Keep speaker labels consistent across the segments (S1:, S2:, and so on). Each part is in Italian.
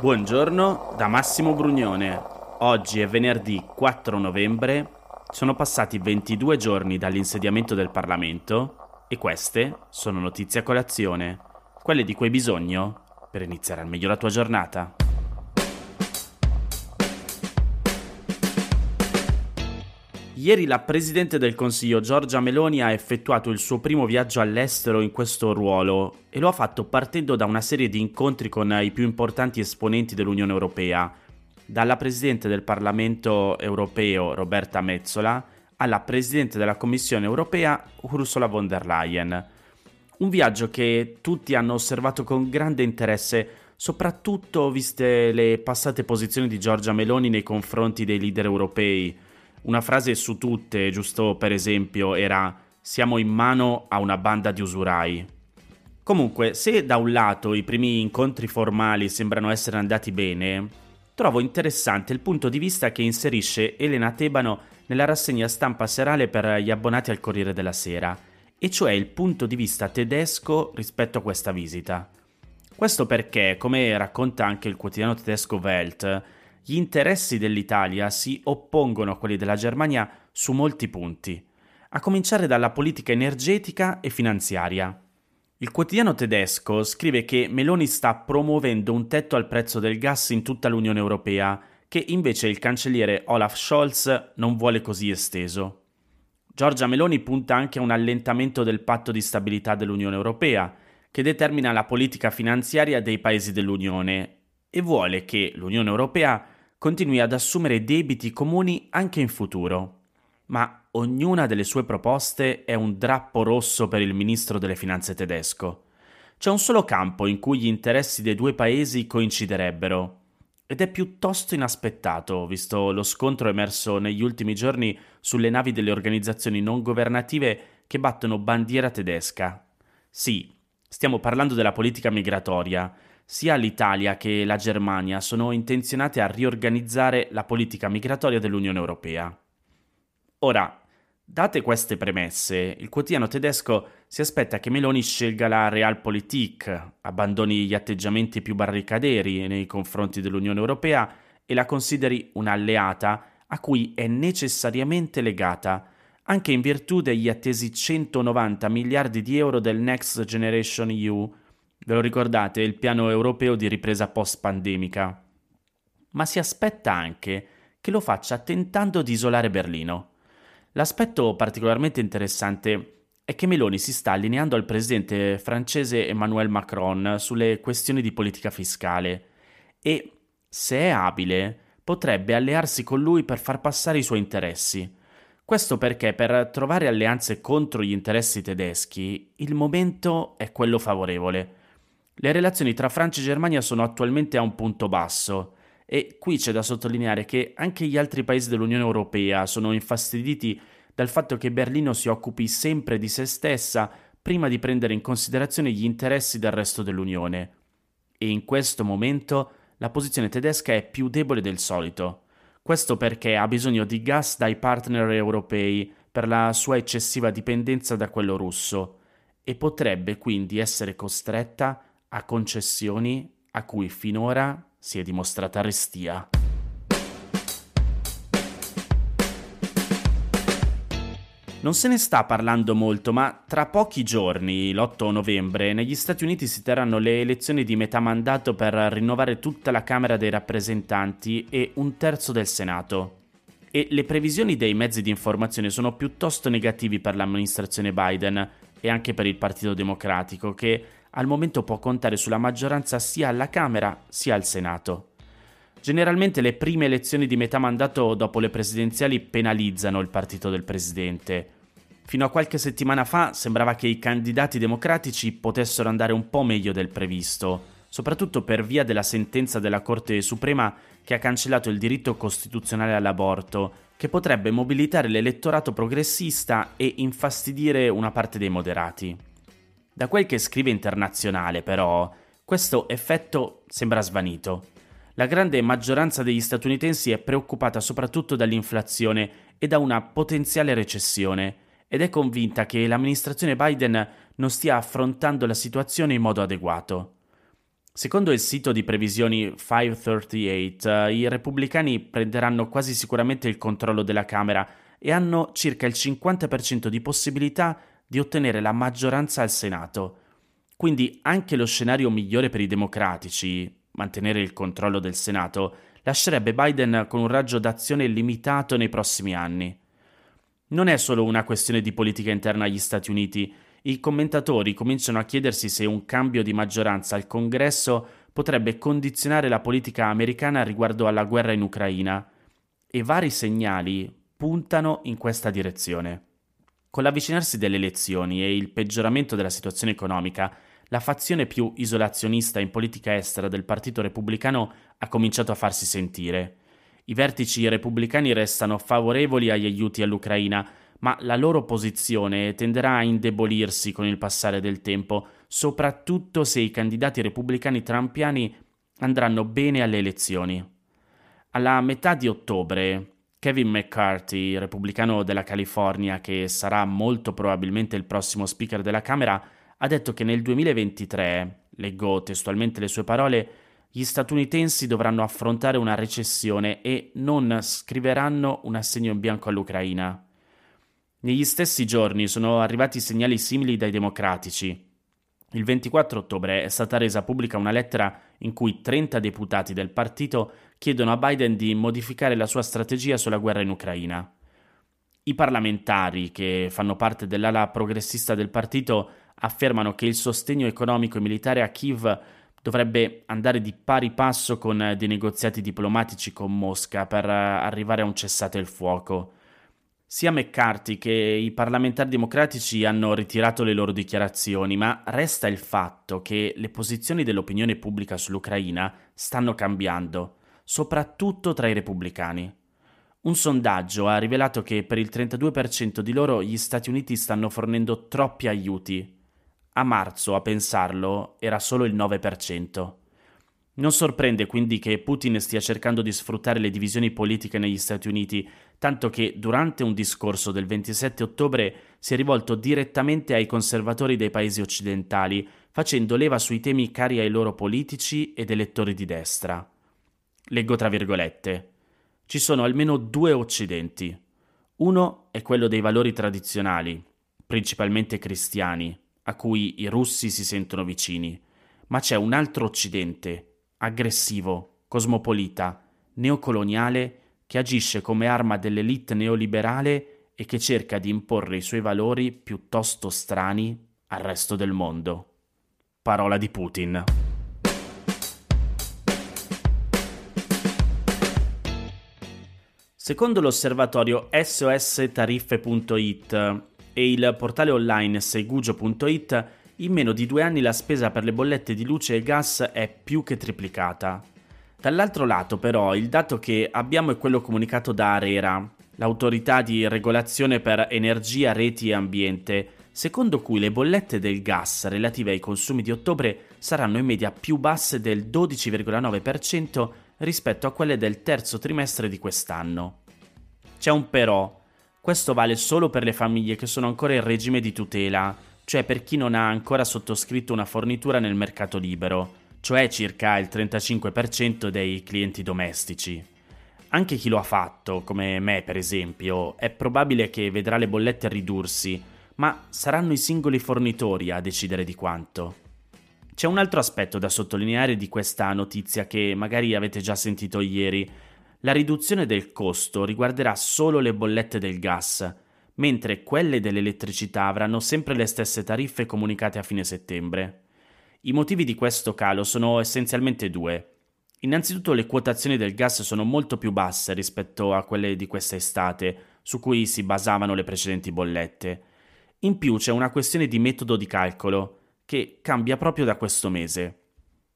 S1: Buongiorno da Massimo Brugnone. Oggi è venerdì 4 novembre, sono passati 22 giorni dall'insediamento del Parlamento e queste sono notizie a colazione, quelle di cui hai bisogno per iniziare al meglio la tua giornata. Ieri la Presidente del Consiglio Giorgia Meloni ha effettuato il suo primo viaggio all'estero in questo ruolo e lo ha fatto partendo da una serie di incontri con i più importanti esponenti dell'Unione Europea, dalla Presidente del Parlamento Europeo Roberta Mezzola alla Presidente della Commissione Europea Ursula von der Leyen. Un viaggio che tutti hanno osservato con grande interesse, soprattutto viste le passate posizioni di Giorgia Meloni nei confronti dei leader europei una frase su tutte, giusto per esempio, era siamo in mano a una banda di usurai. Comunque, se da un lato i primi incontri formali sembrano essere andati bene, trovo interessante il punto di vista che inserisce Elena Tebano nella rassegna stampa serale per gli abbonati al Corriere della Sera, e cioè il punto di vista tedesco rispetto a questa visita. Questo perché, come racconta anche il quotidiano tedesco Welt, gli interessi dell'Italia si oppongono a quelli della Germania su molti punti, a cominciare dalla politica energetica e finanziaria. Il quotidiano tedesco scrive che Meloni sta promuovendo un tetto al prezzo del gas in tutta l'Unione Europea, che invece il cancelliere Olaf Scholz non vuole così esteso. Giorgia Meloni punta anche a un allentamento del patto di stabilità dell'Unione Europea, che determina la politica finanziaria dei paesi dell'Unione, e vuole che l'Unione Europea continui ad assumere debiti comuni anche in futuro. Ma ognuna delle sue proposte è un drappo rosso per il ministro delle finanze tedesco. C'è un solo campo in cui gli interessi dei due paesi coinciderebbero. Ed è piuttosto inaspettato, visto lo scontro emerso negli ultimi giorni sulle navi delle organizzazioni non governative che battono bandiera tedesca. Sì, stiamo parlando della politica migratoria, sia l'Italia che la Germania sono intenzionate a riorganizzare la politica migratoria dell'Unione Europea. Ora, date queste premesse, il quotidiano tedesco si aspetta che Meloni scelga la Realpolitik, abbandoni gli atteggiamenti più barricaderi nei confronti dell'Unione Europea e la consideri un'alleata a cui è necessariamente legata, anche in virtù degli attesi 190 miliardi di euro del Next Generation EU Ve lo ricordate, il piano europeo di ripresa post-pandemica. Ma si aspetta anche che lo faccia tentando di isolare Berlino. L'aspetto particolarmente interessante è che Meloni si sta allineando al presidente francese Emmanuel Macron sulle questioni di politica fiscale e, se è abile, potrebbe allearsi con lui per far passare i suoi interessi. Questo perché per trovare alleanze contro gli interessi tedeschi il momento è quello favorevole. Le relazioni tra Francia e Germania sono attualmente a un punto basso e qui c'è da sottolineare che anche gli altri paesi dell'Unione Europea sono infastiditi dal fatto che Berlino si occupi sempre di se stessa prima di prendere in considerazione gli interessi del resto dell'Unione. E in questo momento la posizione tedesca è più debole del solito. Questo perché ha bisogno di gas dai partner europei per la sua eccessiva dipendenza da quello russo e potrebbe quindi essere costretta a concessioni a cui finora si è dimostrata restia. Non se ne sta parlando molto, ma tra pochi giorni, l'8 novembre, negli Stati Uniti si terranno le elezioni di metà mandato per rinnovare tutta la Camera dei rappresentanti e un terzo del Senato. E le previsioni dei mezzi di informazione sono piuttosto negativi per l'amministrazione Biden e anche per il Partito Democratico, che al momento può contare sulla maggioranza sia alla Camera sia al Senato. Generalmente le prime elezioni di metà mandato dopo le presidenziali penalizzano il partito del presidente. Fino a qualche settimana fa sembrava che i candidati democratici potessero andare un po' meglio del previsto, soprattutto per via della sentenza della Corte Suprema che ha cancellato il diritto costituzionale all'aborto, che potrebbe mobilitare l'elettorato progressista e infastidire una parte dei moderati. Da quel che scrive Internazionale, però, questo effetto sembra svanito. La grande maggioranza degli statunitensi è preoccupata soprattutto dall'inflazione e da una potenziale recessione ed è convinta che l'amministrazione Biden non stia affrontando la situazione in modo adeguato. Secondo il sito di previsioni 538, i repubblicani prenderanno quasi sicuramente il controllo della Camera e hanno circa il 50% di possibilità di ottenere la maggioranza al Senato. Quindi anche lo scenario migliore per i democratici, mantenere il controllo del Senato, lascerebbe Biden con un raggio d'azione limitato nei prossimi anni. Non è solo una questione di politica interna agli Stati Uniti, i commentatori cominciano a chiedersi se un cambio di maggioranza al Congresso potrebbe condizionare la politica americana riguardo alla guerra in Ucraina, e vari segnali puntano in questa direzione. Con l'avvicinarsi delle elezioni e il peggioramento della situazione economica, la fazione più isolazionista in politica estera del Partito Repubblicano ha cominciato a farsi sentire. I vertici repubblicani restano favorevoli agli aiuti all'Ucraina, ma la loro posizione tenderà a indebolirsi con il passare del tempo, soprattutto se i candidati repubblicani trampiani andranno bene alle elezioni. Alla metà di ottobre, Kevin McCarthy, repubblicano della California, che sarà molto probabilmente il prossimo speaker della Camera, ha detto che nel 2023, leggo testualmente le sue parole, gli statunitensi dovranno affrontare una recessione e non scriveranno un assegno in bianco all'Ucraina. Negli stessi giorni sono arrivati segnali simili dai democratici. Il 24 ottobre è stata resa pubblica una lettera in cui 30 deputati del partito chiedono a Biden di modificare la sua strategia sulla guerra in Ucraina. I parlamentari, che fanno parte dell'ala progressista del partito, affermano che il sostegno economico e militare a Kiev dovrebbe andare di pari passo con dei negoziati diplomatici con Mosca per arrivare a un cessate il fuoco. Sia McCarthy che i parlamentari democratici hanno ritirato le loro dichiarazioni, ma resta il fatto che le posizioni dell'opinione pubblica sull'Ucraina stanno cambiando, soprattutto tra i repubblicani. Un sondaggio ha rivelato che per il 32% di loro gli Stati Uniti stanno fornendo troppi aiuti. A marzo, a pensarlo, era solo il 9%. Non sorprende quindi che Putin stia cercando di sfruttare le divisioni politiche negli Stati Uniti, tanto che durante un discorso del 27 ottobre si è rivolto direttamente ai conservatori dei paesi occidentali, facendo leva sui temi cari ai loro politici ed elettori di destra. Leggo tra virgolette. Ci sono almeno due occidenti. Uno è quello dei valori tradizionali, principalmente cristiani, a cui i russi si sentono vicini, ma c'è un altro occidente aggressivo, cosmopolita, neocoloniale, che agisce come arma dell'elite neoliberale e che cerca di imporre i suoi valori piuttosto strani al resto del mondo. Parola di Putin. Secondo l'osservatorio sostariffe.it e il portale online segugio.it, in meno di due anni la spesa per le bollette di luce e gas è più che triplicata. Dall'altro lato però il dato che abbiamo è quello comunicato da Arera, l'autorità di regolazione per energia, reti e ambiente, secondo cui le bollette del gas relative ai consumi di ottobre saranno in media più basse del 12,9% rispetto a quelle del terzo trimestre di quest'anno. C'è un però, questo vale solo per le famiglie che sono ancora in regime di tutela, cioè per chi non ha ancora sottoscritto una fornitura nel mercato libero, cioè circa il 35% dei clienti domestici. Anche chi lo ha fatto, come me per esempio, è probabile che vedrà le bollette ridursi, ma saranno i singoli fornitori a decidere di quanto. C'è un altro aspetto da sottolineare di questa notizia che magari avete già sentito ieri. La riduzione del costo riguarderà solo le bollette del gas, mentre quelle dell'elettricità avranno sempre le stesse tariffe comunicate a fine settembre. I motivi di questo calo sono essenzialmente due. Innanzitutto le quotazioni del gas sono molto più basse rispetto a quelle di questa estate, su cui si basavano le precedenti bollette. In più c'è una questione di metodo di calcolo, che cambia proprio da questo mese.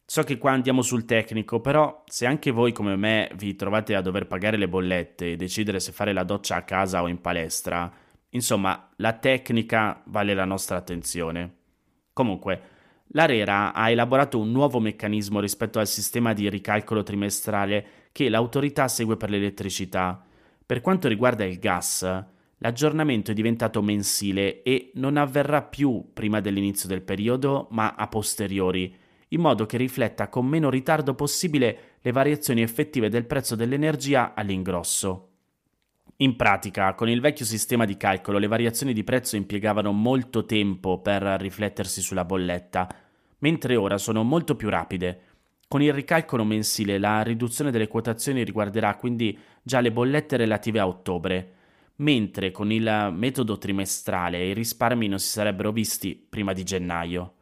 S1: So che qua andiamo sul tecnico, però se anche voi come me vi trovate a dover pagare le bollette e decidere se fare la doccia a casa o in palestra, Insomma, la tecnica vale la nostra attenzione. Comunque, l'ARERA ha elaborato un nuovo meccanismo rispetto al sistema di ricalcolo trimestrale che l'autorità segue per l'elettricità. Per quanto riguarda il gas, l'aggiornamento è diventato mensile e non avverrà più prima dell'inizio del periodo, ma a posteriori, in modo che rifletta con meno ritardo possibile le variazioni effettive del prezzo dell'energia all'ingrosso. In pratica, con il vecchio sistema di calcolo, le variazioni di prezzo impiegavano molto tempo per riflettersi sulla bolletta, mentre ora sono molto più rapide. Con il ricalcolo mensile la riduzione delle quotazioni riguarderà quindi già le bollette relative a ottobre, mentre con il metodo trimestrale i risparmi non si sarebbero visti prima di gennaio.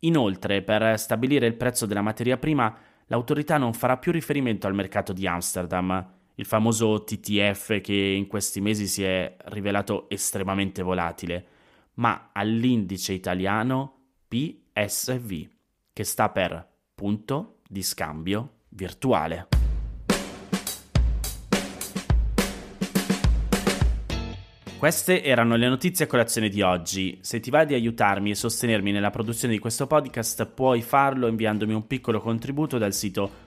S1: Inoltre, per stabilire il prezzo della materia prima, l'autorità non farà più riferimento al mercato di Amsterdam, il famoso TTF che in questi mesi si è rivelato estremamente volatile, ma all'indice italiano PSV, che sta per punto di scambio virtuale. Queste erano le notizie a colazione di oggi. Se ti va di aiutarmi e sostenermi nella produzione di questo podcast, puoi farlo inviandomi un piccolo contributo dal sito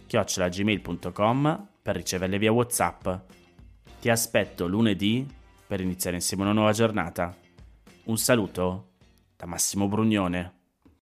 S1: notiziacolazione.gmail.com per riceverle via WhatsApp. Ti aspetto lunedì per iniziare insieme una nuova giornata. Un saluto da Massimo Brugnone.